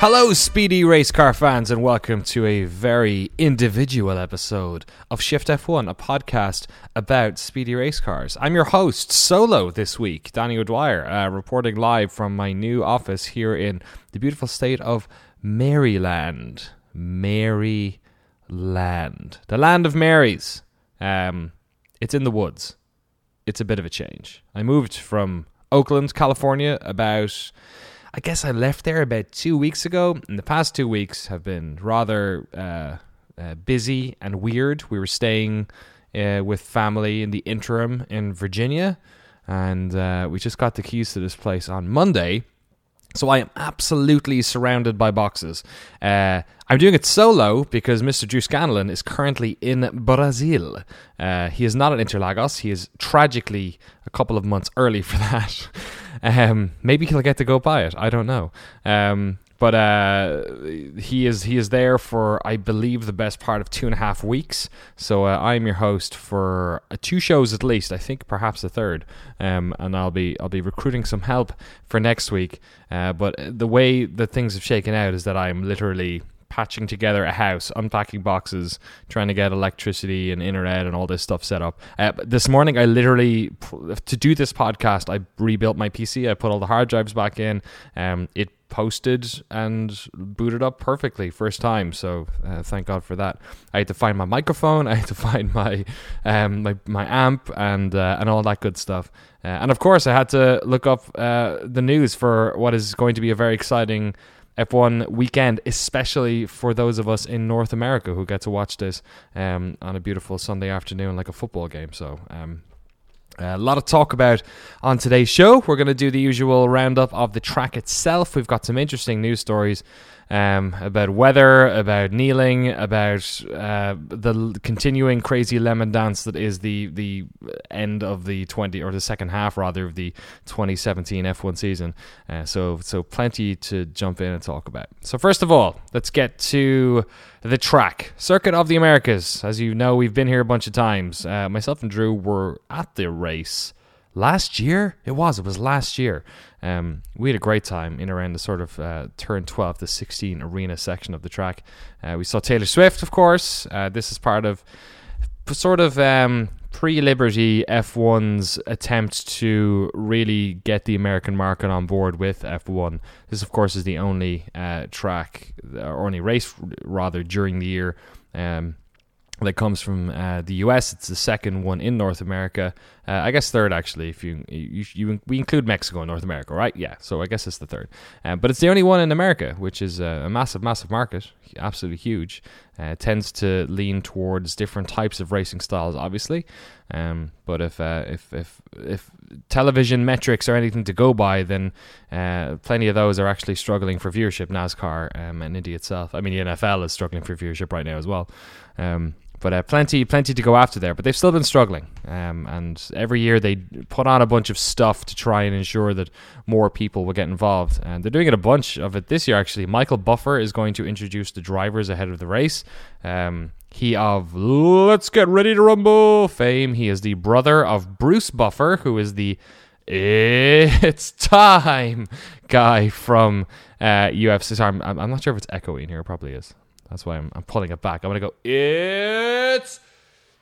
Hello, speedy race car fans, and welcome to a very individual episode of Shift F1, a podcast about speedy race cars. I'm your host, solo this week, Danny O'Dwyer, uh, reporting live from my new office here in the beautiful state of Maryland. Maryland. The land of Marys. Um, it's in the woods. It's a bit of a change. I moved from Oakland, California, about I guess I left there about two weeks ago, and the past two weeks have been rather uh, uh, busy and weird. We were staying uh, with family in the interim in Virginia, and uh, we just got the keys to this place on Monday. So I am absolutely surrounded by boxes. Uh, I'm doing it solo because Mr. Drew Scanlon is currently in Brazil. Uh, he is not at Interlagos. He is tragically a couple of months early for that. Um, maybe he'll get to go by it. I don't know. Um, but uh, he is he is there for I believe the best part of two and a half weeks. So uh, I'm your host for uh, two shows at least. I think perhaps a third, um, and I'll be I'll be recruiting some help for next week. Uh, but the way that things have shaken out is that I'm literally patching together a house, unpacking boxes, trying to get electricity and internet and all this stuff set up. Uh, this morning, I literally, to do this podcast, I rebuilt my PC. I put all the hard drives back in. Um, it posted and booted up perfectly first time so uh, thank god for that i had to find my microphone i had to find my um, my, my amp and uh, and all that good stuff uh, and of course i had to look up uh, the news for what is going to be a very exciting F1 weekend, especially for those of us in North America who get to watch this um, on a beautiful Sunday afternoon like a football game. So, um, a lot of talk about on today's show. We're going to do the usual roundup of the track itself. We've got some interesting news stories um, about weather, about kneeling, about uh, the continuing crazy lemon dance that is the the end of the twenty or the second half rather of the 2017 F1 season. Uh, so so plenty to jump in and talk about. So first of all, let's get to the track circuit of the Americas. As you know, we've been here a bunch of times. Uh, myself and Drew were at the race last year. It was. It was last year. Um, we had a great time in around the sort of uh, turn 12 to 16 arena section of the track. Uh, we saw Taylor Swift, of course. Uh, this is part of sort of um, pre Liberty F1's attempt to really get the American market on board with F1. This, of course, is the only uh, track, or only race rather, during the year. Um, that comes from uh, the US. It's the second one in North America. Uh, I guess third actually. If you, you, you we include Mexico in North America, right? Yeah. So I guess it's the third. Um, but it's the only one in America, which is a, a massive, massive market, absolutely huge. Uh, tends to lean towards different types of racing styles, obviously. Um, but if uh, if if if television metrics are anything to go by, then uh, plenty of those are actually struggling for viewership. NASCAR um, and Indy itself. I mean, the NFL is struggling for viewership right now as well. Um, but uh, plenty, plenty to go after there. But they've still been struggling, um, and every year they put on a bunch of stuff to try and ensure that more people will get involved. And they're doing it a bunch of it this year. Actually, Michael Buffer is going to introduce the drivers ahead of the race. Um, he of Let's Get Ready to Rumble fame. He is the brother of Bruce Buffer, who is the It's Time guy from uh, UFC. Sorry, I'm, I'm not sure if it's echoing here. It probably is. That's why I'm, I'm pulling it back. I'm going to go, it's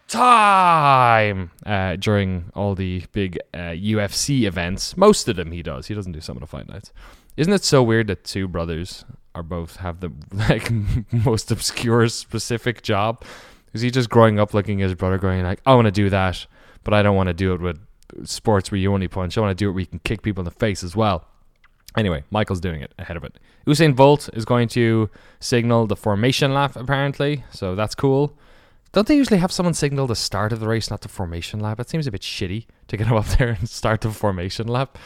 time uh, during all the big uh, UFC events. Most of them he does. He doesn't do some of the fight nights. Isn't it so weird that two brothers are both have the like most obscure specific job? Is he just growing up looking at his brother going like, I want to do that, but I don't want to do it with sports where you only punch. I want to do it where you can kick people in the face as well. Anyway, Michael's doing it ahead of it. Usain Bolt is going to signal the formation lap, apparently, so that's cool. Don't they usually have someone signal the start of the race, not the formation lap? It seems a bit shitty to get him up there and start the formation lap.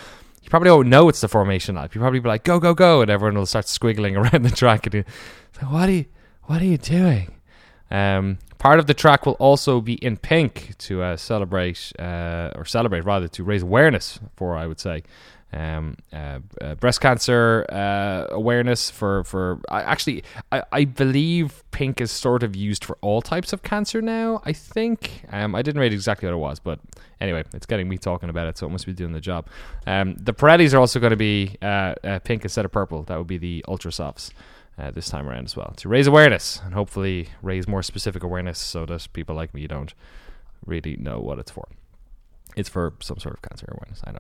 You probably won't know it's the formation lap. You probably be like, "Go, go, go," and everyone will start squiggling around the track. And you, like, what are you, what are you doing? Um, part of the track will also be in pink to uh, celebrate, uh, or celebrate rather, to raise awareness for, I would say, um, uh, uh, breast cancer uh, awareness for for I, actually I, I believe pink is sort of used for all types of cancer now. I think um, I didn't read exactly what it was, but anyway, it's getting me talking about it, so it must be doing the job. Um, the Pirellis are also going to be uh, uh, pink instead of purple. That would be the Ultra Softs. Uh, this time around as well to raise awareness and hopefully raise more specific awareness so that people like me don't really know what it's for. It's for some sort of cancer awareness. I know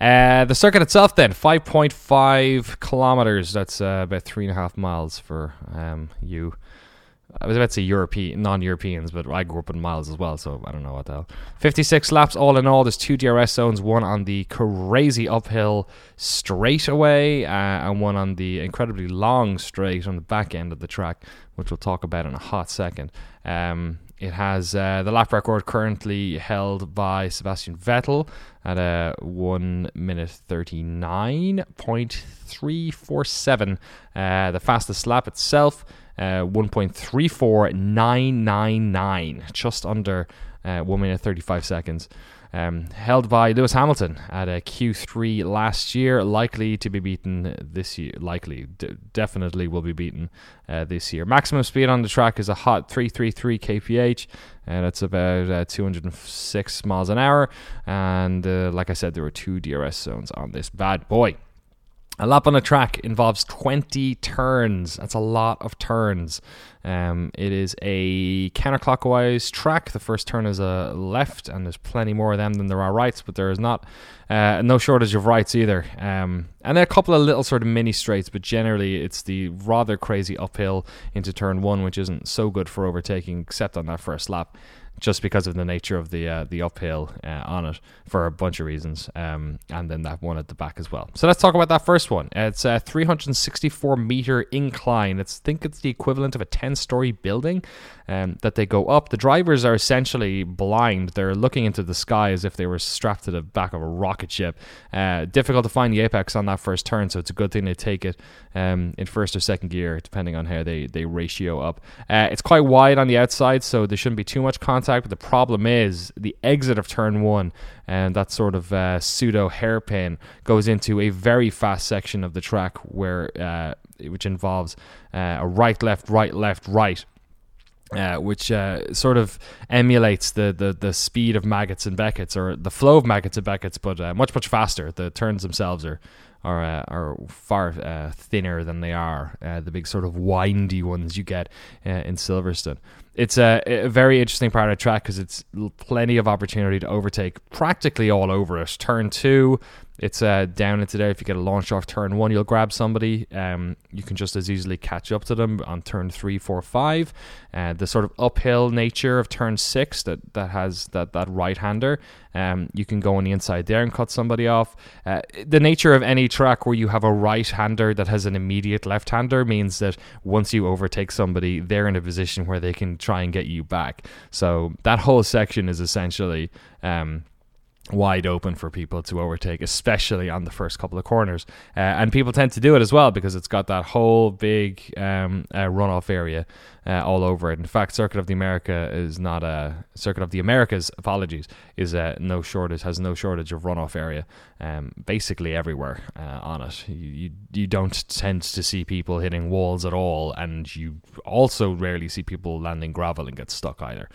that. Uh, the circuit itself, then, 5.5 kilometers. That's uh, about three and a half miles for um, you. I was about to say European, non-Europeans, but I grew up in miles as well, so I don't know what the hell. 56 laps all in all. There's two DRS zones, one on the crazy uphill straightaway, uh, and one on the incredibly long straight on the back end of the track, which we'll talk about in a hot second. Um, it has uh, the lap record currently held by Sebastian Vettel at a uh, 1 minute 39.347. Uh, the fastest lap itself, uh, 1.34999, just under uh, 1 minute 35 seconds um, held by Lewis Hamilton at a Q3 last year, likely to be beaten this year. Likely, d- definitely will be beaten uh, this year. Maximum speed on the track is a hot 333 kph, and it's about uh, 206 miles an hour. And uh, like I said, there were two DRS zones on this bad boy. A lap on a track involves 20 turns. That's a lot of turns. Um, it is a counterclockwise track. The first turn is a left, and there's plenty more of them than there are rights, but there is not uh, no shortage of rights either. Um, and then a couple of little sort of mini straights, but generally it's the rather crazy uphill into turn one, which isn't so good for overtaking, except on that first lap just because of the nature of the uh, the uphill uh, on it for a bunch of reasons, um, and then that one at the back as well. So let's talk about that first one. It's a 364 meter incline. It's I think it's the equivalent of a 10 story building um, that they go up. The drivers are essentially blind. They're looking into the sky as if they were strapped to the back of a rocket ship. Uh, difficult to find the apex on that first turn, so it's a good thing they take it um, in first or second gear, depending on how they they ratio up. Uh, it's quite wide on the outside, so there shouldn't be too much contact contact. But the problem is the exit of turn one and that sort of uh, pseudo hairpin goes into a very fast section of the track where uh, which involves uh, a right, left, right, left, right. Uh, which uh, sort of emulates the, the, the speed of Maggotts and Becketts or the flow of Maggotts and Becketts, but uh, much much faster. The turns themselves are are uh, are far uh, thinner than they are uh, the big sort of windy ones you get in Silverstone. It's a, a, very interesting part of the track because it's plenty of opportunity to overtake practically all over it. Turn two, it's uh, down into there. If you get a launch off turn one, you'll grab somebody. Um, you can just as easily catch up to them on turn three, four, five. Uh, the sort of uphill nature of turn six that, that has that, that right hander, um, you can go on the inside there and cut somebody off. Uh, the nature of any track where you have a right hander that has an immediate left hander means that once you overtake somebody, they're in a position where they can try and get you back. So that whole section is essentially. Um, wide open for people to overtake, especially on the first couple of corners. Uh, and people tend to do it as well because it's got that whole big um, uh, runoff area uh, all over it. In fact, Circuit of the America is not a Circuit of the Americas. Apologies, is uh, no shortage has no shortage of runoff area, um, basically everywhere uh, on it. You, you you don't tend to see people hitting walls at all, and you also rarely see people landing gravel and get stuck either.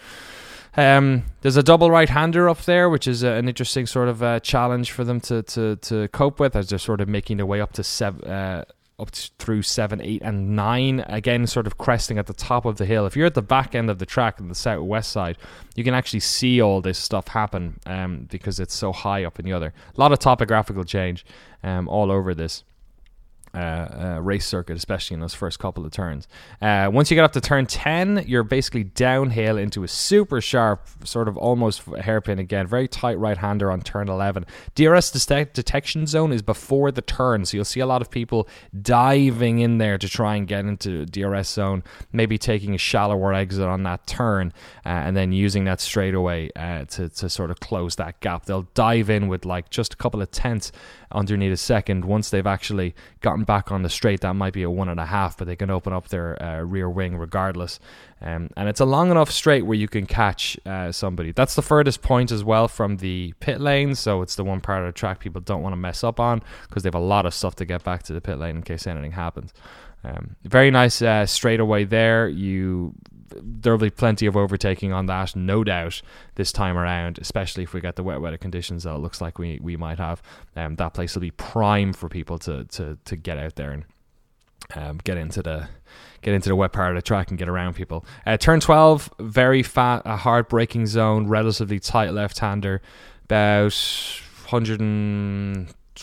Um, there's a double right hander up there, which is uh, an interesting sort of uh, challenge for them to, to, to cope with as they're sort of making their way up to seven. Uh, up through seven, eight, and nine. Again, sort of cresting at the top of the hill. If you're at the back end of the track on the southwest side, you can actually see all this stuff happen um, because it's so high up in the other. A lot of topographical change um, all over this uh, uh, race circuit, especially in those first couple of turns. Uh, once you get up to turn 10, you're basically downhill into a super sharp, sort of almost hairpin again, very tight right hander on turn 11. DRS detect- detection zone is before the turn, so you'll see a lot of people diving in there to try and get into DRS zone, maybe taking a shallower exit on that turn, uh, and then using that straightaway uh, to, to sort of close that gap. They'll dive in with like just a couple of tenths underneath a second once they've actually gotten gotten back on the straight, that might be a one and a half, but they can open up their uh, rear wing regardless. Um, and it's a long enough straight where you can catch uh, somebody. That's the furthest point as well from the pit lane, so it's the one part of the track people don't want to mess up on because they have a lot of stuff to get back to the pit lane in case anything happens. Um, very nice uh, straightaway there. You there'll be plenty of overtaking on that, no doubt, this time around, especially if we get the wet weather conditions that it looks like we, we might have. Um, that place will be prime for people to, to, to get out there and um, get into the get into the wet part of the track and get around people. Uh, turn 12, very fat, a hard braking zone, relatively tight left hander, about 100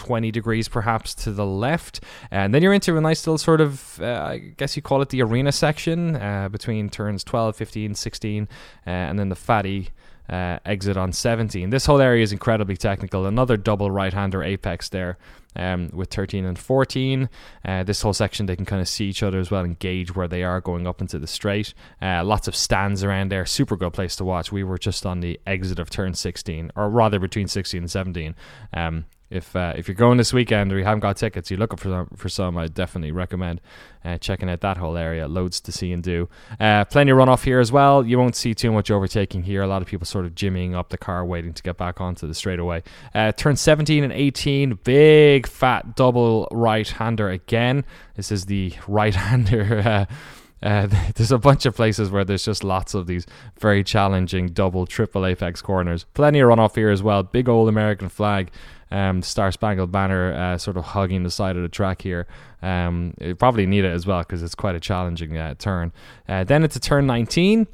20 degrees perhaps to the left. And then you're into a nice little sort of, uh, I guess you call it the arena section uh, between turns 12, 15, 16, uh, and then the fatty. Uh, exit on 17. This whole area is incredibly technical. Another double right hander apex there um, with 13 and 14. Uh, this whole section, they can kind of see each other as well and gauge where they are going up into the straight. Uh, lots of stands around there. Super good place to watch. We were just on the exit of turn 16, or rather between 16 and 17. Um, if uh, if you're going this weekend or you haven't got tickets, you're looking for some, for some, I definitely recommend uh, checking out that whole area. Loads to see and do. Uh, plenty of runoff here as well. You won't see too much overtaking here. A lot of people sort of jimmying up the car, waiting to get back onto the straightaway. Uh, turn 17 and 18, big fat double right hander again. This is the right hander. Uh, uh there's a bunch of places where there's just lots of these very challenging double, triple apex corners. Plenty of runoff here as well. Big old American flag um, Star Spangled Banner uh, sort of hugging the side of the track here. Um, it probably need it as well because it's quite a challenging uh, turn. Uh, then it's a turn 19.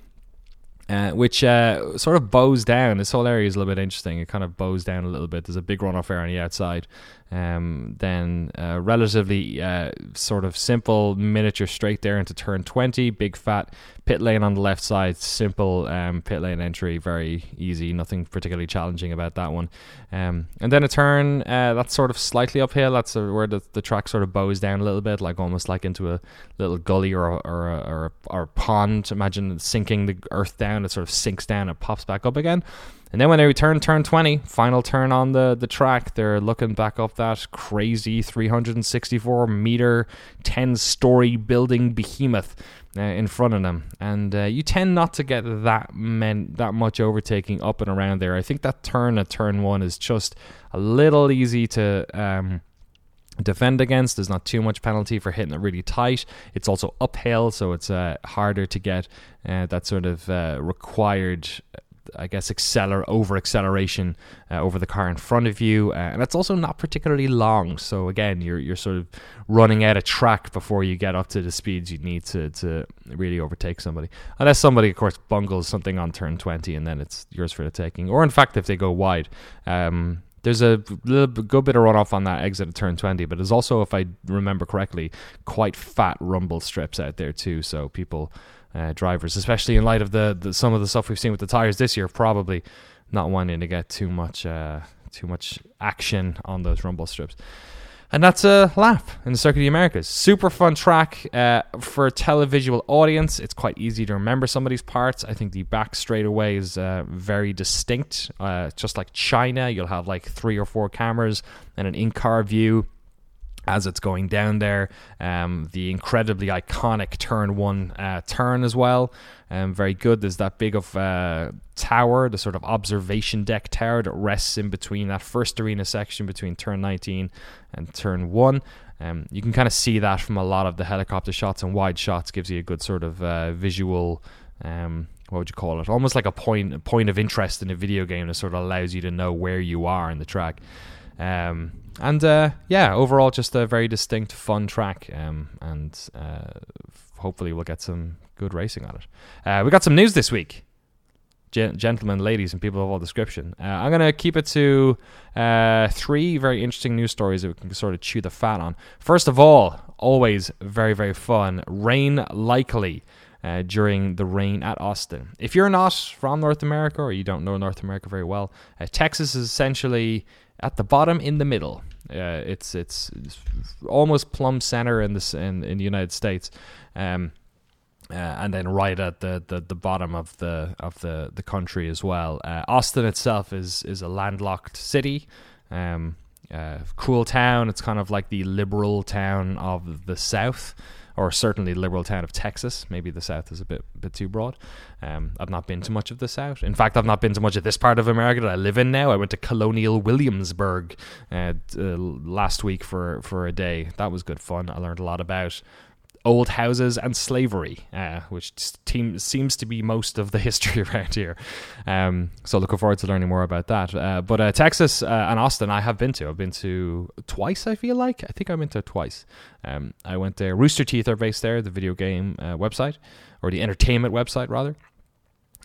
Uh, which uh, sort of bows down. This whole area is a little bit interesting. It kind of bows down a little bit. There's a big runoff area on the outside, um, then uh, relatively uh, sort of simple miniature straight there into turn 20. Big fat pit lane on the left side. Simple um, pit lane entry. Very easy. Nothing particularly challenging about that one. Um, and then a turn uh, that's sort of slightly uphill. That's where the, the track sort of bows down a little bit, like almost like into a little gully or a, or a, or a, or a pond. Imagine sinking the earth down. It sort of sinks down and pops back up again. And then when they return turn 20, final turn on the, the track, they're looking back up that crazy 364 meter, 10 story building behemoth uh, in front of them. And uh, you tend not to get that men, that much overtaking up and around there. I think that turn at turn one is just a little easy to. Um, defend against. There's not too much penalty for hitting it really tight. It's also uphill, so it's uh, harder to get uh, that sort of uh, required I guess, acceler over acceleration uh, over the car in front of you, uh, and it's also not particularly long. So again, you're you're sort of running out of track before you get up to the speeds you need to to really overtake somebody. Unless somebody, of course, bungles something on turn twenty, and then it's yours for the taking. Or in fact, if they go wide. Um, there's a little good bit of runoff on that exit at turn 20, but there's also, if I remember correctly, quite fat rumble strips out there too. So people uh, drivers, especially in light of the, the, some of the stuff we've seen with the tires this year. Probably not wanting to get too much uh, too much action on those rumble strips. And that's a lap in the Circuit of the Americas. Super fun track uh, for a televisual audience. It's quite easy to remember some of these parts. I think the back straightaway is uh, very distinct. Uh, just like China, you'll have like three or four cameras and an in car view as it's going down there. Um, the incredibly iconic turn one uh, turn as well. Um, very good. There's that big of uh, tower, the sort of observation deck tower that rests in between that first arena section between turn 19 and turn one. Um, you can kind of see that from a lot of the helicopter shots and wide shots. Gives you a good sort of uh, visual. Um, what would you call it? Almost like a point a point of interest in a video game that sort of allows you to know where you are in the track. Um, and uh, yeah, overall, just a very distinct, fun track, um, and uh, hopefully we'll get some good racing on it. Uh, we got some news this week, Gen- gentlemen, ladies, and people of all description. Uh, I'm to keep it to uh, three very interesting news stories that we can sort of chew the fat on. First of all, always very very fun. Rain likely. Uh, during the rain at Austin. If you're not from North America or you don't know North America very well, uh, Texas is essentially at the bottom in the middle. Uh, it's, it's, it's almost plumb center in this in, in the United States, um, uh, and then right at the, the, the bottom of the of the, the country as well. Uh, Austin itself is is a landlocked city. Um, uh, cool town. It's kind of like the liberal town of the South, or certainly the liberal town of Texas. Maybe the South is a bit bit too broad. Um, I've not been to much of the South. In fact, I've not been to much of this part of America that I live in now. I went to Colonial Williamsburg uh, uh, last week for for a day. That was good fun. I learned a lot about old houses and slavery, uh, which team, seems to be most of the history around here. Um, so looking forward to learning more about that. Uh, but uh, Texas uh, and Austin, I have been to. I've been to twice. I feel like I think I went to twice. Um, I went there. Rooster Teeth are based there, the video game uh, website or the entertainment website rather.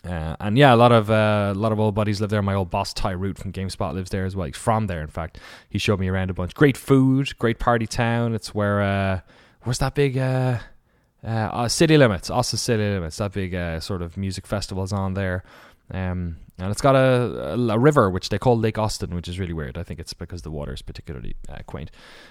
Uh, and yeah, a lot of uh, a lot of old buddies live there. My old boss Ty Root from GameSpot lives there as well. He's from there, in fact. He showed me around a bunch. Great food, great party town. It's where where's that big uh, uh, uh, City Limits, Austin City Limits, that big uh, sort of music festival's on there. Um, and it's got a, a, a, river which they call Lake Austin, which is really weird. I think it's because the water is particularly uh, quaint,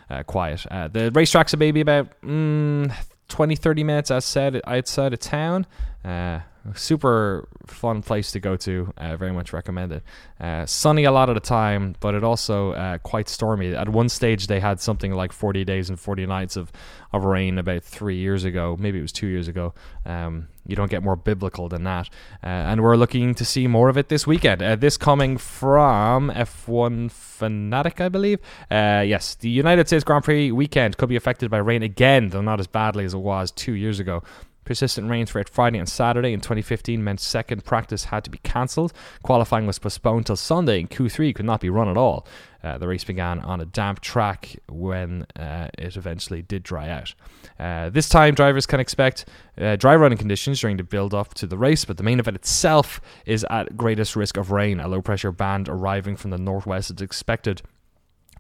uh, quiet. Uh, the racetrack's a maybe about mm, 20, 30 minutes outside outside of town. Uh, super fun place to go to. Uh, very much recommend it. Uh, sunny a lot of the time, but it also uh, quite stormy. At one stage, they had something like 40 days and 40 nights of, of rain about three years ago. Maybe it was two years ago. Um, you don't get more biblical than that. Uh, and we're looking to see more of it this weekend. Uh, this coming from F1 Fanatic, I believe. Uh, yes, the United States Grand Prix weekend could be affected by rain again, though not as badly as it was two years ago. Persistent rain throughout Friday and Saturday in 2015 meant second practice had to be cancelled. Qualifying was postponed till Sunday, and Q3 could not be run at all. Uh, the race began on a damp track when uh, it eventually did dry out. Uh, this time, drivers can expect uh, dry running conditions during the build up to the race, but the main event itself is at greatest risk of rain. A low pressure band arriving from the northwest is expected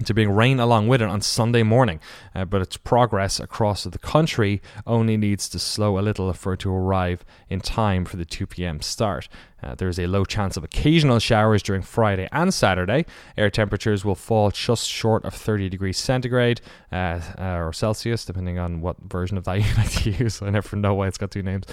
to bring rain along with it on Sunday morning, uh, but its progress across the country only needs to slow a little for it to arrive in time for the 2 p.m. start. Uh, there is a low chance of occasional showers during Friday and Saturday. Air temperatures will fall just short of 30 degrees centigrade uh, uh, or Celsius, depending on what version of that you like to use. I never know why it's got two names.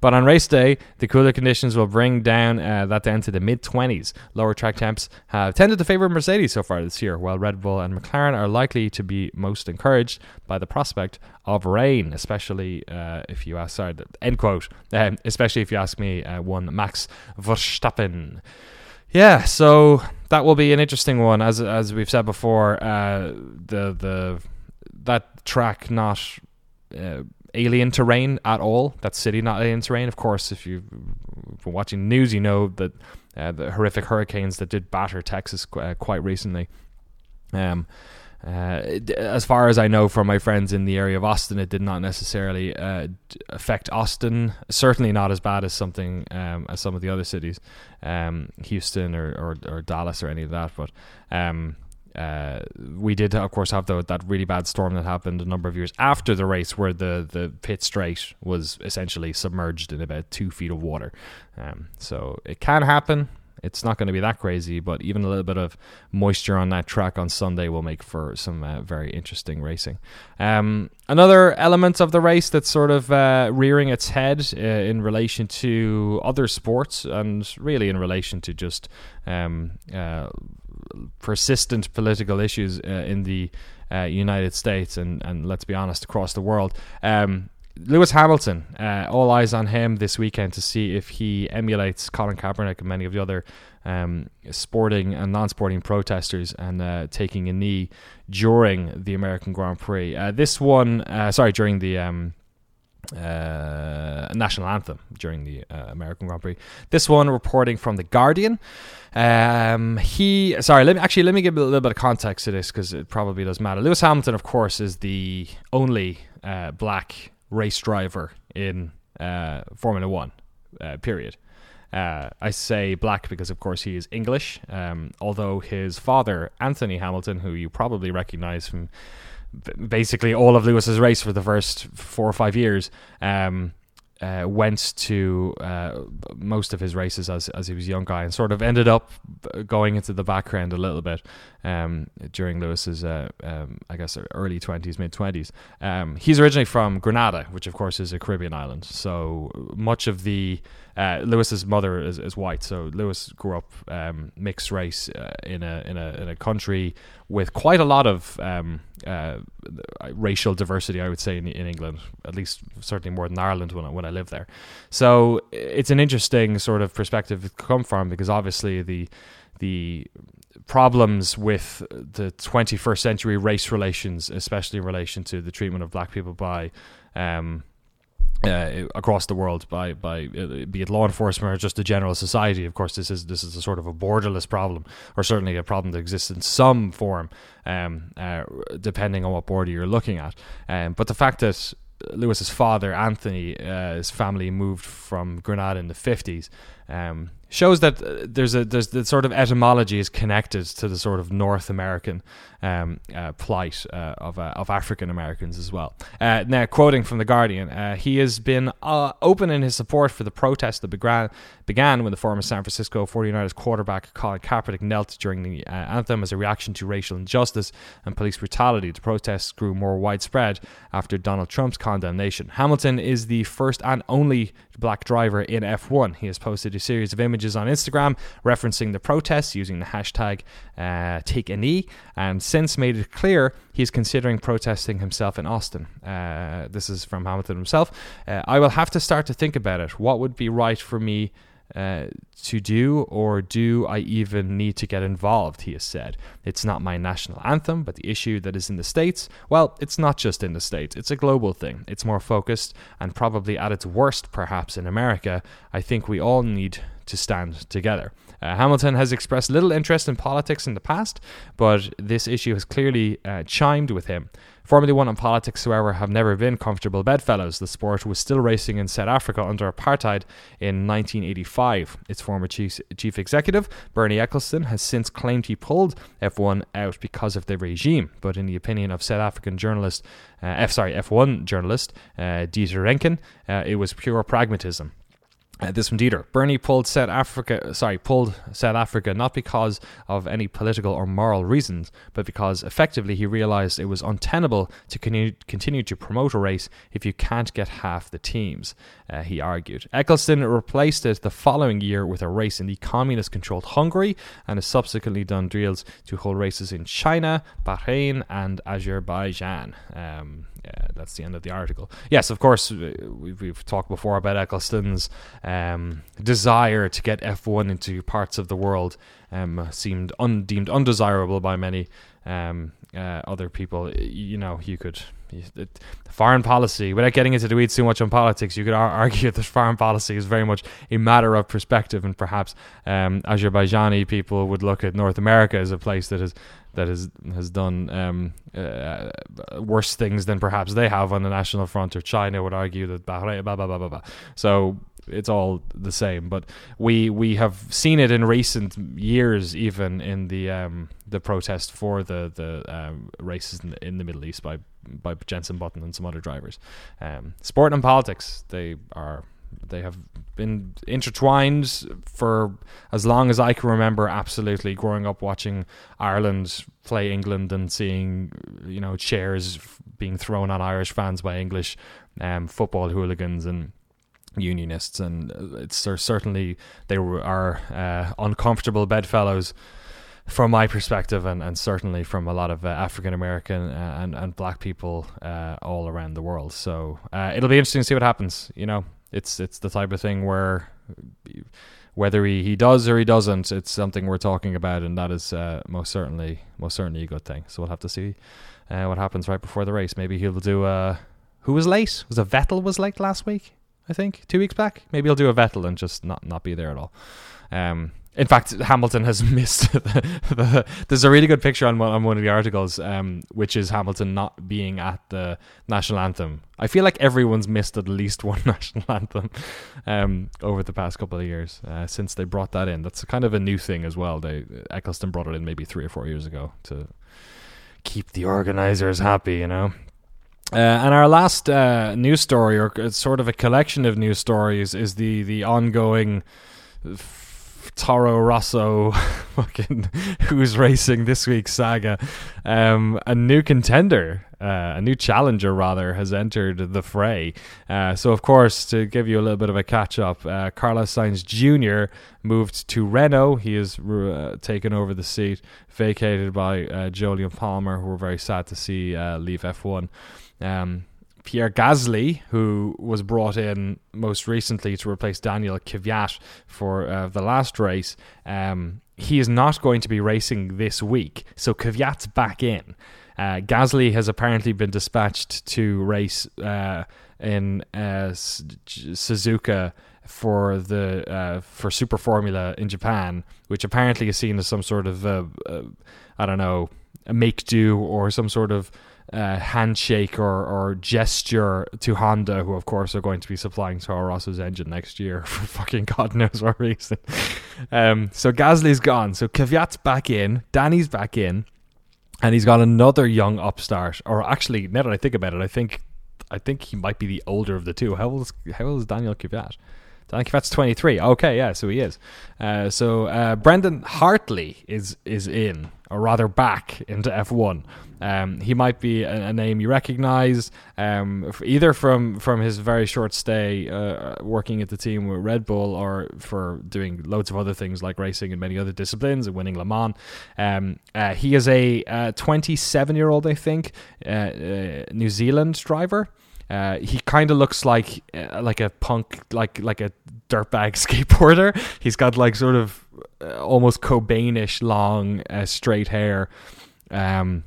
But on race day, the cooler conditions will bring down uh, that down to the mid 20s. Lower track temps have tended to favor Mercedes so far this year, while Red Bull and McLaren are likely to be most encouraged by the prospect of rain, especially uh, if you ask, sorry, end quote, um, especially if you ask me, uh, one Max Verstappen. Yeah, so that will be an interesting one. As as we've said before, uh, the the that track not uh, alien terrain at all. That city not alien terrain. Of course, if you've been watching news, you know that uh, the horrific hurricanes that did batter Texas qu- uh, quite recently. Um, uh, as far as I know from my friends in the area of Austin, it did not necessarily uh, affect Austin. Certainly not as bad as something um, as some of the other cities, um, Houston or, or, or, Dallas or any of that. But um, uh, we did, of course, have the, that really bad storm that happened a number of years after the race, where the the pit straight was essentially submerged in about two feet of water. Um, so it can happen it's not going to be that crazy, but even a little bit of moisture on that track on Sunday will make for some uh, very interesting racing. Um, another element of the race that's sort of uh, rearing its head uh, in relation to other sports and really in relation to just um, uh, persistent political issues uh, in the uh, United States and, and let's be honest, across the world. Um, Lewis Hamilton, uh, all eyes on him this weekend to see if he emulates Colin Kaepernick and many of the other um, sporting and non-sporting protesters and uh, taking a knee during the American Grand Prix. Uh, this one, uh, sorry, during the um, uh, national anthem during the uh, American Grand Prix. This one reporting from the Guardian. Um, he sorry, let me actually let me give a little bit of context to this because it probably does matter. Lewis Hamilton, of course, is the only black race driver in uh, Formula One. Uh, period. Uh, I say black because, of course, he is English. Um, although his father, Anthony Hamilton, who you probably recognize from basically all of Lewis's race for the first four or five years, um, uh, went to uh, most of his races as as he was a young guy and sort of ended up going into the background a little bit um, during Lewis's uh, um, I guess early twenties, mid twenties. Um, he's originally from Grenada, which of course is a Caribbean island. So much of the uh, Lewis's mother is, is, white, so Lewis grew up um, mixed race uh, in a in a in a country with quite a lot of um, uh, racial diversity. I would say in, in England, at least certainly more than Ireland when I, when I lived there. So it's an interesting sort of perspective to come from because obviously the the problems with the 21st century race relations, especially in relation to the treatment of black people by um, uh, across the world by by uh, be it law enforcement or just the general society. Of course, this is this is a sort of a borderless problem, or certainly a problem that exists in some form, um, uh, depending on what border you're looking at. Um, but the fact that Lewis's father, Anthony, uh, his family moved from Grenada in the fifties. Um, shows that uh, there's a there's the sort of etymology is connected to the sort of North American um, uh, plight uh, of uh, of African Americans as well. Uh, now, quoting from the Guardian, uh, he has been open in his support for the protest that began began when the former San Francisco 49ers quarterback Colin Kaepernick knelt during the anthem as a reaction to racial injustice and police brutality. The protests grew more widespread after Donald Trump's condemnation. Hamilton is the first and only black driver in F1. He has posted a series of images on Instagram referencing the protests using the hashtag uh, Take a Knee, and since made it clear he is considering protesting himself in Austin. Uh, this is from Hamilton himself. Uh, I will have to start to think about it. What would be right for me uh, to do, or do I even need to get involved? He has said. It's not my national anthem, but the issue that is in the States, well, it's not just in the States, it's a global thing. It's more focused and probably at its worst, perhaps, in America. I think we all need to stand together. Uh, Hamilton has expressed little interest in politics in the past, but this issue has clearly uh, chimed with him. Formula One and politics, however, have never been comfortable bedfellows. The sport was still racing in South Africa under apartheid in 1985. Its former chief, chief executive, Bernie Ecclestone, has since claimed he pulled F1 out because of the regime. But in the opinion of South African journalist, uh, F sorry F1 journalist uh, Dieter Rencken, uh, it was pure pragmatism. Uh, this from Dieter. Bernie pulled South Africa, sorry, pulled South Africa not because of any political or moral reasons, but because effectively he realized it was untenable to continue, continue to promote a race if you can't get half the teams, uh, he argued. Ecclestone replaced it the following year with a race in the communist controlled Hungary and has subsequently done deals to hold races in China, Bahrain, and Azerbaijan. Um, that's the end of the article. Yes, of course, we've, we've talked before about Ecclestone's um, desire to get F1 into parts of the world um, seemed un- deemed undesirable by many um, uh, other people. You know, you could foreign policy, without getting into the weeds too much on politics, you could ar- argue that foreign policy is very much a matter of perspective, and perhaps um, Azerbaijani people would look at North America as a place that has that has has done um, uh, worse things than perhaps they have on the national front, or China would argue that blah blah blah blah blah. blah. So it's all the same. But we we have seen it in recent years, even in the um, the protest for the the um, races in the, in the, Middle East by by Jensen Button and some other drivers. Um, sport and politics they are they have been intertwined for as long as I can remember. Absolutely, growing up watching Ireland play England and seeing you know chairs being thrown on Irish fans by English um, football hooligans and unionists, and it's certainly they are uh, uncomfortable bedfellows from my perspective, and, and certainly from a lot of uh, African American uh, and and black people uh, all around the world. So uh, it'll be interesting to see what happens. You know, it's it's the type of thing where whether he, he does or he doesn't, it's something we're talking about, and that is uh, most certainly most certainly a good thing. So we'll have to see what happens right before the race. Maybe he'll do a. Who was late? Was it Vettel was late last week? I think two weeks back. Maybe he'll do a Vettel and just not not be there at all. Um, in fact, Hamilton has missed. The, the, there's a really good picture on one, on one of the articles, um, which is Hamilton not being at the national anthem. I feel like everyone's missed at least one national anthem um, over the past couple of years uh, since they brought that in. That's kind of a new thing as well. They Ecclestone brought it in maybe three or four years ago to keep the organizers happy, you know. Uh, and our last uh, news story, or sort of a collection of news stories, is the the ongoing Toro Rosso, fucking who's racing this week's saga. Um, a new contender, uh, a new challenger rather, has entered the fray. Uh, so, of course, to give you a little bit of a catch up, uh, Carlos Sainz Jr. moved to Renault. He has uh, taken over the seat vacated by uh, Jolyon Palmer, who we're very sad to see uh, leave F1. Um, Pierre Gasly, who was brought in most recently to replace Daniel Kvyat for uh, the last race, um, he is not going to be racing this week. So Kvyat's back in. Uh, Gasly has apparently been dispatched to race uh, in uh, Suzuka for the uh, for Super Formula in Japan, which apparently is seen as some sort of uh, I don't know a make do or some sort of uh, handshake or, or gesture to Honda, who of course are going to be supplying Toro Rosso's engine next year for fucking God knows what reason. Um, so Gasly's gone. So Kvyat's back in. Danny's back in. And he's got another young upstart. Or actually, now that I think about it, I think I think he might be the older of the two. How old is, how old is Daniel Kvyat? Daniel Kvyat's 23. Okay, yeah, so he is. Uh, so uh, Brendan Hartley is is in, or rather back into F1. Um, he might be a, a name you recognise, um, either from from his very short stay uh, working at the team with Red Bull, or for doing loads of other things like racing in many other disciplines and winning Le Mans. Um, uh, he is a 27 uh, year old, I think, uh, uh, New Zealand driver. Uh, he kind of looks like uh, like a punk, like like a dirtbag skateboarder. He's got like sort of uh, almost Cobainish long straight hair. Um,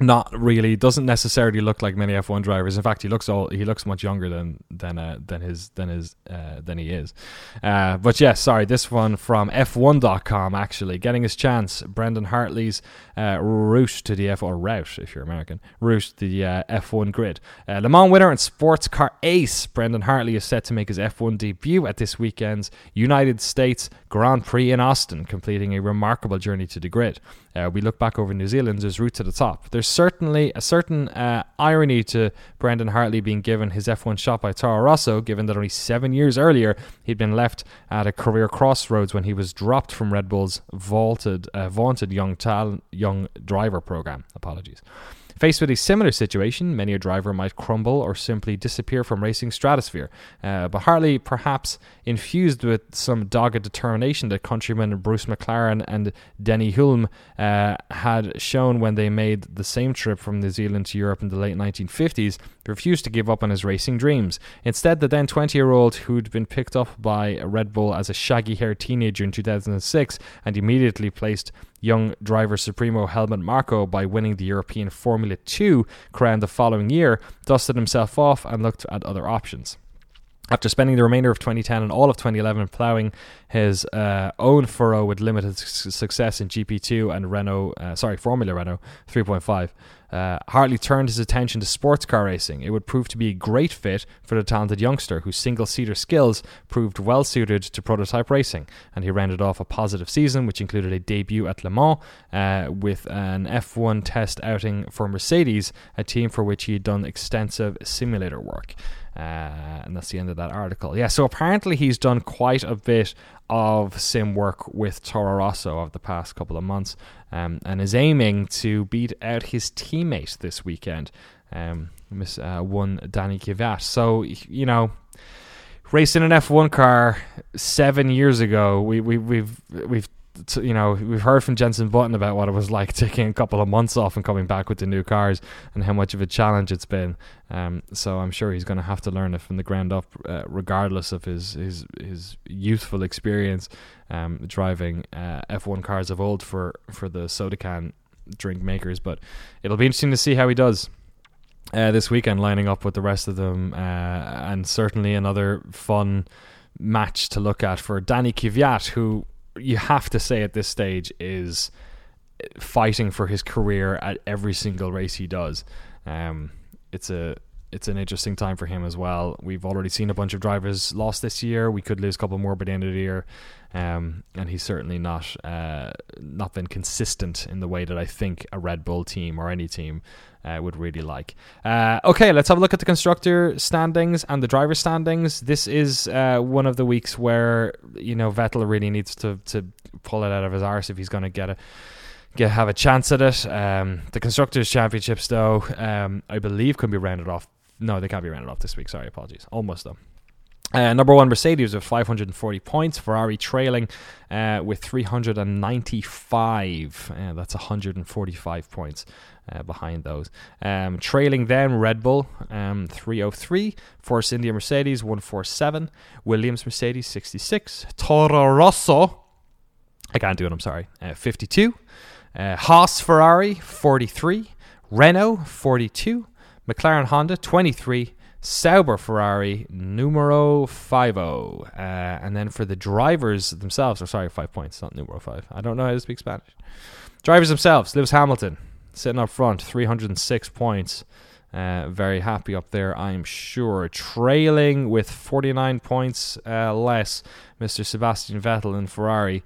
not really doesn't necessarily look like many F1 drivers. In fact, he looks all he looks much younger than than uh, than his than his uh, than he is. Uh, but yes, yeah, sorry, this one from F1.com actually getting his chance. Brendan Hartley's uh, route to the F or route if you're American route the uh, F1 grid. Uh, Le Mans winner and sports car ace Brendan Hartley is set to make his F1 debut at this weekend's United States Grand Prix in Austin, completing a remarkable journey to the grid. Uh, we look back over New Zealand's route to the top. There's certainly a certain uh, irony to Brendan Hartley being given his F1 shot by Toro Rosso, given that only seven years earlier he'd been left at a career crossroads when he was dropped from Red Bull's vaulted, uh, vaunted young talent, young driver program. Apologies. Faced with a similar situation, many a driver might crumble or simply disappear from racing stratosphere. Uh, but Hartley, perhaps infused with some dogged determination that countrymen Bruce McLaren and Denny Hulme uh, had shown when they made the same trip from New Zealand to Europe in the late 1950s, refused to give up on his racing dreams. Instead, the then 20 year old, who'd been picked up by Red Bull as a shaggy haired teenager in 2006 and immediately placed young driver Supremo Helmut Marko by winning the European Formula 2 crown the following year, dusted himself off and looked at other options. After spending the remainder of 2010 and all of 2011 ploughing his uh, own furrow with limited success in GP2 and Renault, uh, sorry, Formula Renault 3.5, uh, Hartley turned his attention to sports car racing. It would prove to be a great fit for the talented youngster whose single seater skills proved well suited to prototype racing. And he rounded off a positive season, which included a debut at Le Mans uh, with an F1 test outing for Mercedes, a team for which he had done extensive simulator work. Uh, and that's the end of that article. Yeah, so apparently he's done quite a bit of sim work with Toro Rosso over the past couple of months um, and is aiming to beat out his teammate this weekend, um, Miss uh, one Danny Kvyat. So, you know, racing an F1 car seven years ago, we, we, we've, we've you know, we've heard from Jensen Button about what it was like taking a couple of months off and coming back with the new cars and how much of a challenge it's been. Um, so I'm sure he's going to have to learn it from the ground up, uh, regardless of his his his youthful experience um, driving uh, F1 cars of old for for the soda can drink makers. But it'll be interesting to see how he does. Uh, this weekend, lining up with the rest of them, uh, and certainly another fun match to look at for Danny Kvyat, who you have to say at this stage is fighting for his career at every single race he does. Um, it's a it's an interesting time for him as well. We've already seen a bunch of drivers lost this year. We could lose a couple more by the end of the year, um, and he's certainly not uh, not been consistent in the way that I think a Red Bull team or any team uh, would really like. Uh, okay, let's have a look at the constructor standings and the driver standings. This is uh, one of the weeks where you know Vettel really needs to to pull it out of his arse if he's going to get a get have a chance at it. Um, the constructors championships, though, um, I believe can be rounded off no, they can't be rounded off this week. Sorry, apologies. Almost though. Uh, number one, Mercedes with 540 points. Ferrari trailing uh, with 395. Uh, that's 145 points uh, behind those. Um, trailing then, Red Bull um, 303. Force India Mercedes 147. Williams Mercedes 66. Toro Rosso, I can't do it, I'm sorry, uh, 52. Uh, Haas Ferrari 43. Renault 42. McLaren Honda 23, Sauber Ferrari numero 50. Uh, and then for the drivers themselves, or sorry, five points, not numero five. I don't know how to speak Spanish. Drivers themselves, Lewis Hamilton sitting up front, 306 points. Uh, very happy up there, I'm sure. Trailing with 49 points uh, less, Mr. Sebastian Vettel in Ferrari.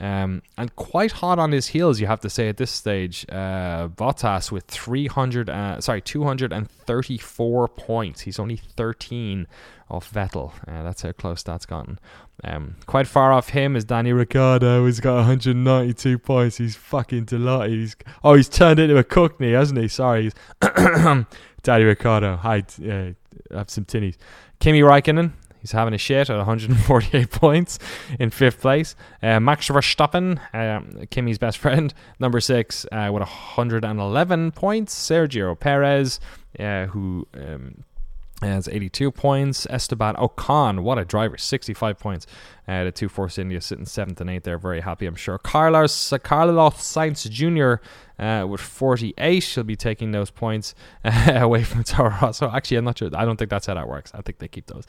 Um, and quite hot on his heels, you have to say at this stage. Uh, Bottas with 300, uh, sorry, 234 points. He's only 13 off Vettel. Uh, that's how close that's gotten. Um, quite far off him is Danny Ricciardo, He's got 192 points. He's fucking delighted. He's, oh, he's turned into a cockney, hasn't he? Sorry, Danny Ricciardo. Hi, uh, have some tinnies. Kimi Raikkonen, He's having a shit at 148 points in fifth place. Uh, Max Verstappen, um, Kimi's best friend, number six, uh, with 111 points. Sergio Perez, uh, who um, has 82 points. Esteban Ocon, what a driver, 65 points. Uh, the two Force India sitting seventh and eighth there, very happy, I'm sure. Carlos Carlos Sainz Jr. Uh, with 48, she'll be taking those points uh, away from Toro Rosso. Actually, I'm not sure. I don't think that's how that works. I think they keep those.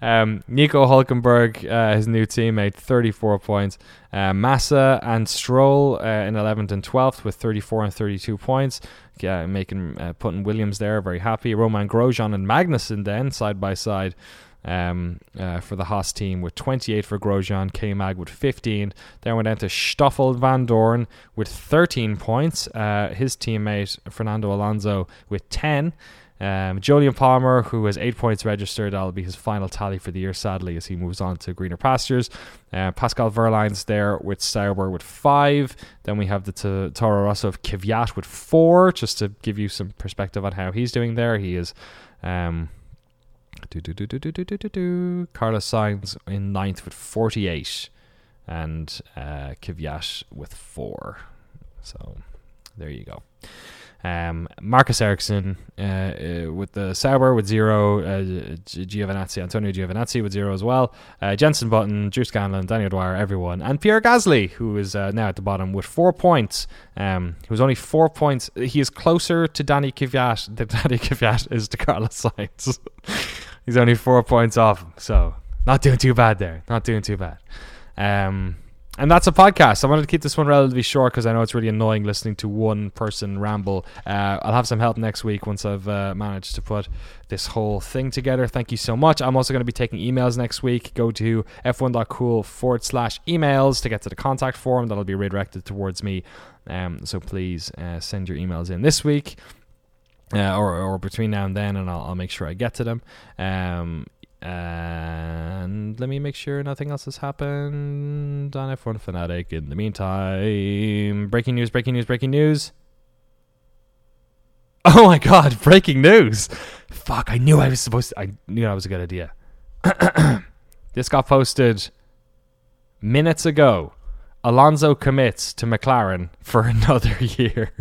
Um, Nico Hulkenberg, uh, his new teammate, 34 points. Uh, Massa and Stroll uh, in 11th and 12th with 34 and 32 points. Yeah, making putting Williams there, very happy. Romain Grosjean and Magnussen then side by side um, uh, for the Haas team with 28 for Grosjean, K Mag with 15. Then went down to Stoffel Vandoorne with 13 points. Uh, his teammate Fernando Alonso with 10. Um, Jolyon Palmer, who has eight points registered, that'll be his final tally for the year, sadly, as he moves on to greener pastures. Uh, Pascal Wehrlein's there with Sauber with five. Then we have the t- Toro Rosso of Kvyat with four, just to give you some perspective on how he's doing there. He is. Um, Carlos Sainz in ninth with 48 and uh, Kvyat with four. So there you go. Um, Marcus Ericsson uh, uh, with the Sauber with zero, uh, Giovinazzi, Antonio Giovinazzi with zero as well, uh, Jenson Button, Drew Scanlon, Daniel Dwyer, everyone, and Pierre Gasly, who is uh, now at the bottom with four points. Um, he was only four points. He is closer to Danny Kvyat than Danny Kvyat is to Carlos Sainz. He's only four points off so not doing too bad there. Not doing too bad. Um, and that's a podcast. I wanted to keep this one relatively short because I know it's really annoying listening to one person ramble. Uh, I'll have some help next week once I've uh, managed to put this whole thing together. Thank you so much. I'm also going to be taking emails next week. Go to f1.cool forward slash emails to get to the contact form that'll be redirected towards me. Um, so please uh, send your emails in this week uh, or or between now and then, and I'll, I'll make sure I get to them. Um, and let me make sure nothing else has happened on F1 Fanatic. In the meantime, breaking news! Breaking news! Breaking news! Oh my God! Breaking news! Fuck! I knew I was supposed to. I knew that was a good idea. this got posted minutes ago. Alonso commits to McLaren for another year.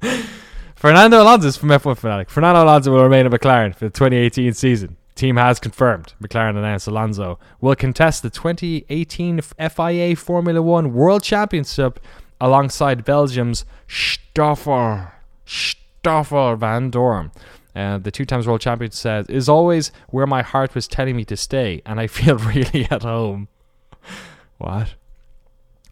Fernando Alonso is from F1 Fanatic. Fernando Alonso will remain at McLaren for the 2018 season. Team has confirmed. McLaren announced Alonso will contest the 2018 FIA Formula One World Championship alongside Belgium's Stoffel Stoffel Vandoorne. Uh, the two times world champion says, is always where my heart was telling me to stay, and I feel really at home. what?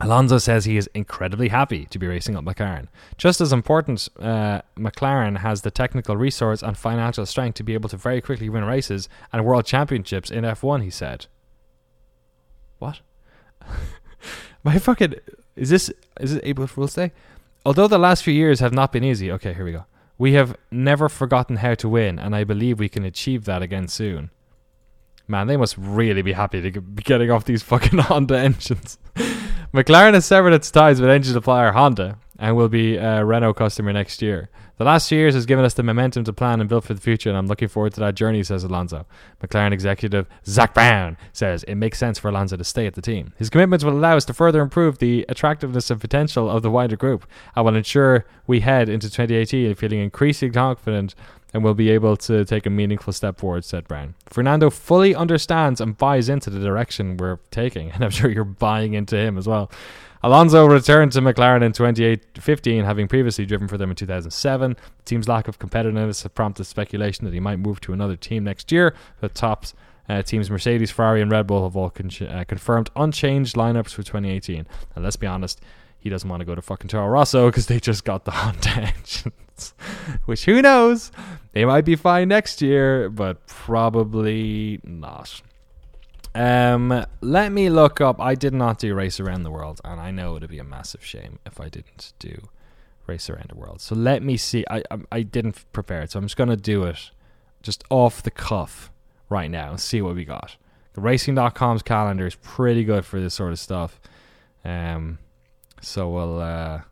Alonso says he is incredibly happy to be racing at McLaren. Just as important, uh, McLaren has the technical resource and financial strength to be able to very quickly win races and world championships in F1, he said. What? My fucking. Is this. Is it April Fool's Day? Although the last few years have not been easy. Okay, here we go. We have never forgotten how to win, and I believe we can achieve that again soon. Man, they must really be happy to be getting off these fucking Honda engines. McLaren has severed its ties with engine supplier Honda and will be a Renault customer next year. The last few years has given us the momentum to plan and build for the future, and I'm looking forward to that journey, says Alonso. McLaren executive Zak Brown says it makes sense for Alonso to stay at the team. His commitments will allow us to further improve the attractiveness and potential of the wider group. I will ensure we head into 2018 feeling increasingly confident and will be able to take a meaningful step forward, said Brown. Fernando fully understands and buys into the direction we're taking, and I'm sure you're buying into him as well. Alonso returned to McLaren in 2015, having previously driven for them in 2007. The team's lack of competitiveness has prompted speculation that he might move to another team next year. The tops uh, teams Mercedes, Ferrari, and Red Bull have all con- uh, confirmed unchanged lineups for 2018. And let's be honest, he doesn't want to go to fucking Toro Rosso because they just got the Honda engines. Which who knows? They might be fine next year, but probably not. Um, let me look up. I did not do race around the world, and I know it would be a massive shame if I didn't do race around the world. So let me see. I I, I didn't prepare it, so I'm just gonna do it just off the cuff right now and see what we got. The Racing.com's calendar is pretty good for this sort of stuff. Um, so we'll uh,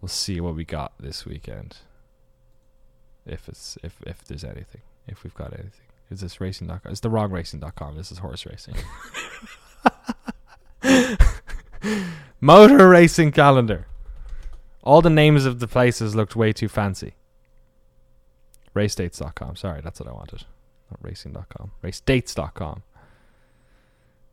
we'll see what we got this weekend. If it's if if there's anything, if we've got anything. Is this racing.com? It's the wrong racing.com. This is horse racing. Motor racing calendar. All the names of the places looked way too fancy. Racedates.com. Sorry, that's what I wanted. Not racing.com. Racedates.com.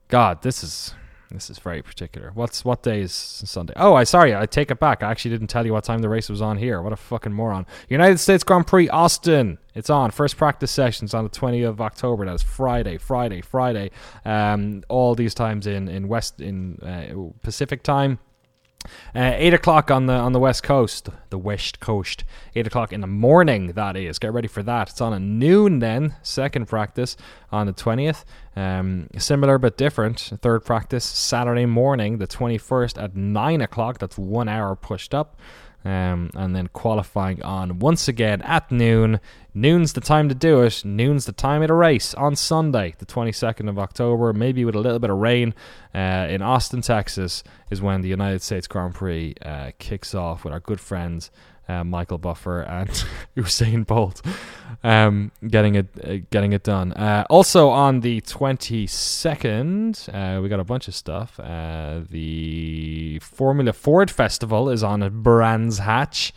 God, this is this is very particular. What's what day is Sunday? Oh, I sorry, I take it back. I actually didn't tell you what time the race was on here. What a fucking moron. United States Grand Prix Austin. It's on. First practice sessions on the 20th of October. That's Friday, Friday, Friday. Um, all these times in in West in uh, Pacific time. Uh, eight o'clock on the on the west coast, the west coast. Eight o'clock in the morning. That is. Get ready for that. It's on at noon. Then second practice on the twentieth. Um, similar but different. Third practice Saturday morning, the twenty first at nine o'clock. That's one hour pushed up. Um, and then qualifying on once again at noon. Noon's the time to do it. Noon's the time of the race on Sunday, the 22nd of October, maybe with a little bit of rain uh, in Austin, Texas, is when the United States Grand Prix uh, kicks off with our good friends uh, Michael Buffer and Usain Bolt um, getting it uh, getting it done. Uh, also on the twenty second, uh, we got a bunch of stuff. The Formula Ford Festival is on at Brands Hatch.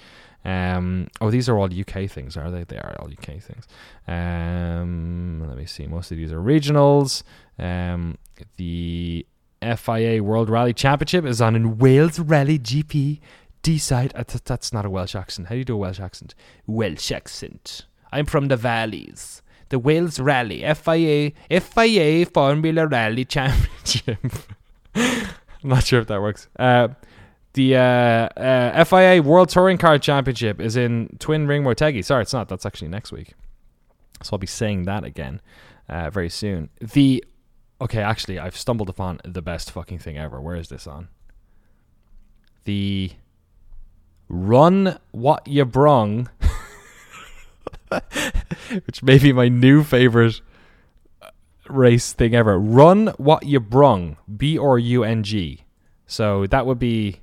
Um, oh, these are all UK things, are they? They are all UK things. Um, let me see. Most of these are regionals. Um, the FIA World Rally Championship is on in Wales Rally GB Deeside. Uh, th- that's not a Welsh accent. How do you do a Welsh accent? Welsh accent. I'm from the valleys. The Wales Rally FIA FIA Formula Rally Championship. I'm not sure if that works. Uh, the uh, uh, FIA World Touring Car Championship is in Twin Ring Motegi. Sorry, it's not. That's actually next week. So I'll be saying that again uh, very soon. The okay, actually, I've stumbled upon the best fucking thing ever. Where is this on? The Run What You Brung, which may be my new favorite race thing ever. Run What You Brung, B R U N G. So that would be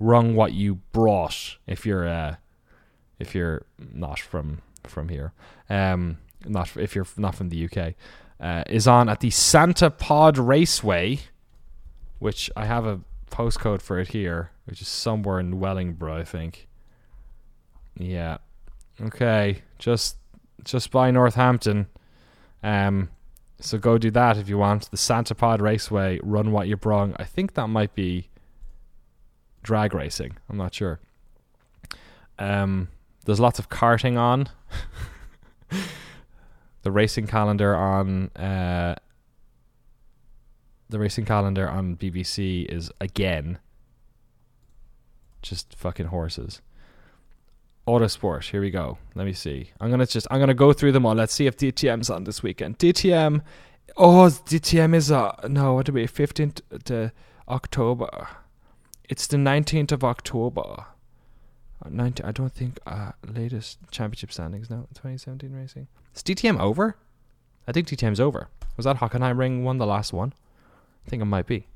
rung what you brought if you're uh, if you're not from from here. Um, not if you're not from the UK. Uh, is on at the Santa Pod Raceway, which I have a postcode for it here, which is somewhere in Wellingborough, I think. Yeah. Okay. Just just by Northampton. Um so go do that if you want. The Santa Pod Raceway, run what you brung. I think that might be drag racing. I'm not sure. Um there's lots of karting on. the racing calendar on uh the racing calendar on BBC is again just fucking horses. Autosport. Here we go. Let me see. I'm gonna just I'm gonna go through them all. Let's see if DTM's on this weekend. DTM. Oh, DTM is uh no. What do we? 15th to October. It's the 19th of October. 19, I don't think uh, latest championship standings now. 2017 racing. Is DTM over? I think DTM's over. Was that Hockenheim Ring one the last one? I think it might be.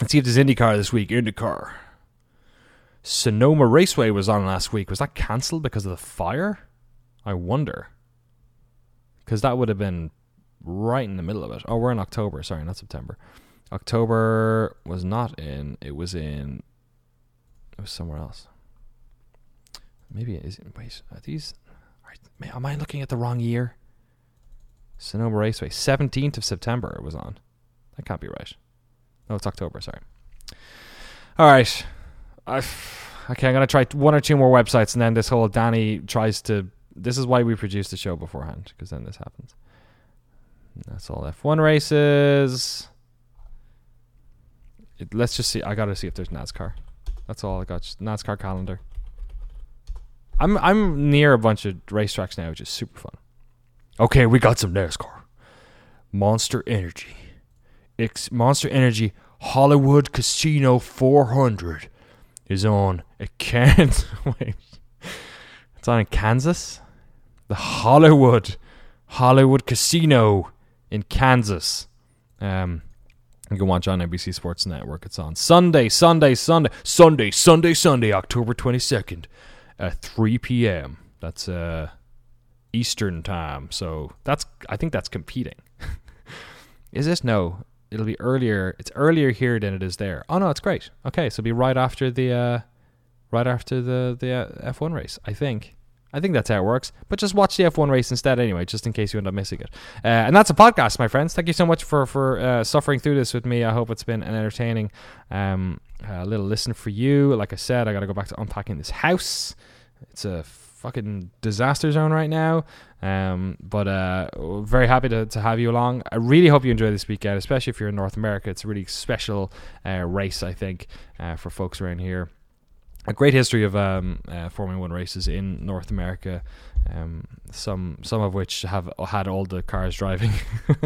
Let's see if there's IndyCar this week. IndyCar. Sonoma Raceway was on last week. Was that cancelled because of the fire? I wonder. Because that would have been right in the middle of it. Oh, we're in October. Sorry, not September. October was not in. It was in. It was somewhere else. Maybe it isn't. Wait, are these? Are, am I looking at the wrong year? Sonoma Raceway, seventeenth of September. It was on. That can't be right. No, it's October. Sorry. All right. I, okay, I'm gonna try one or two more websites, and then this whole Danny tries to. This is why we produce the show beforehand, because then this happens. That's all F1 races. It, let's just see. I gotta see if there's NASCAR. That's all I got. Just NASCAR calendar. I'm I'm near a bunch of racetracks now, which is super fun. Okay, we got some NASCAR. Monster Energy. It's Monster Energy Hollywood Casino 400 is on at Kansas. Wait. It's on in Kansas? The Hollywood Hollywood Casino in Kansas. Um you can watch on NBC Sports Network. It's on Sunday, Sunday, Sunday, Sunday, Sunday, Sunday, October 22nd at 3 p.m. That's uh, Eastern time. So that's I think that's competing. is this no? It'll be earlier. It's earlier here than it is there. Oh no, it's great. Okay, so it'll be right after the uh, right after the the uh, F1 race. I think. I think that's how it works. But just watch the F1 race instead, anyway, just in case you end up missing it. Uh, and that's a podcast, my friends. Thank you so much for for uh, suffering through this with me. I hope it's been an entertaining um, uh, little listen for you. Like I said, I got to go back to unpacking this house. It's a fucking disaster zone right now. Um, but uh, very happy to, to have you along. I really hope you enjoy this weekend, especially if you're in North America. It's a really special uh, race, I think, uh, for folks around here a great history of um, uh, Formula One races in North America. Um, some some of which have had all the cars driving.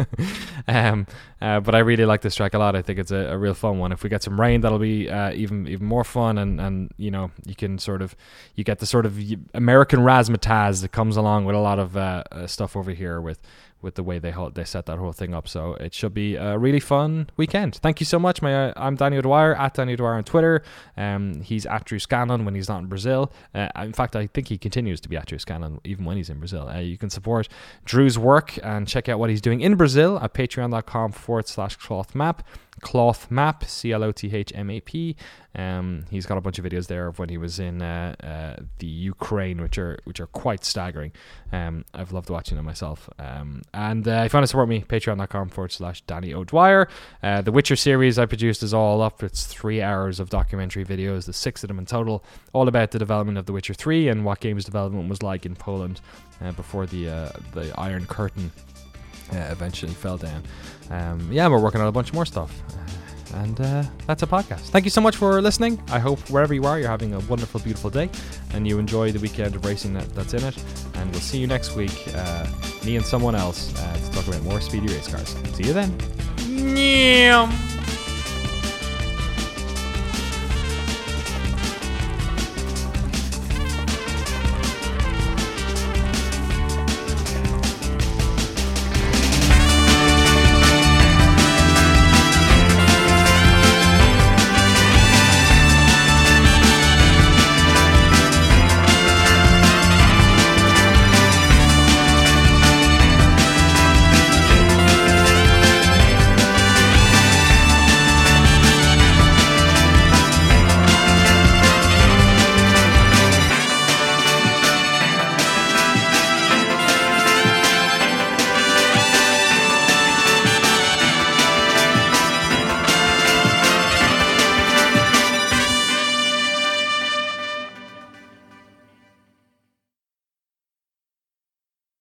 um, uh, but I really like this track a lot. I think it's a, a real fun one. If we get some rain, that'll be uh, even even more fun. And, and you know you can sort of you get the sort of American razzmatazz that comes along with a lot of uh, uh, stuff over here with with the way they they set that whole thing up. So it should be a really fun weekend. Thank you so much. My uh, I'm Danny O'Dwyer at Danny O'Dwyer on Twitter. Um, he's at Drew Scanlon when he's not in Brazil. Uh, in fact, I think he continues to be at Drew Scanlon even when he's in Brazil. Uh, you can support Drew's work and check out what he's doing in Brazil at patreon.com forward slash cloth map cloth map c l o t h m a p um, he's got a bunch of videos there of when he was in uh, uh, the Ukraine, which are which are quite staggering. Um, I've loved watching them myself. Um, and uh, if you want to support me, patreon.com forward slash Danny O'Dwyer. Uh, the Witcher series I produced is all up. It's three hours of documentary videos, the six of them in total, all about the development of The Witcher 3 and what games development was like in Poland uh, before the uh, the Iron Curtain eventually fell down. Um, yeah, we're working on a bunch more stuff. And uh, that's a podcast. Thank you so much for listening. I hope wherever you are, you're having a wonderful, beautiful day and you enjoy the weekend of racing that, that's in it. And we'll see you next week, uh, me and someone else, uh, to talk about more speedy race cars. See you then.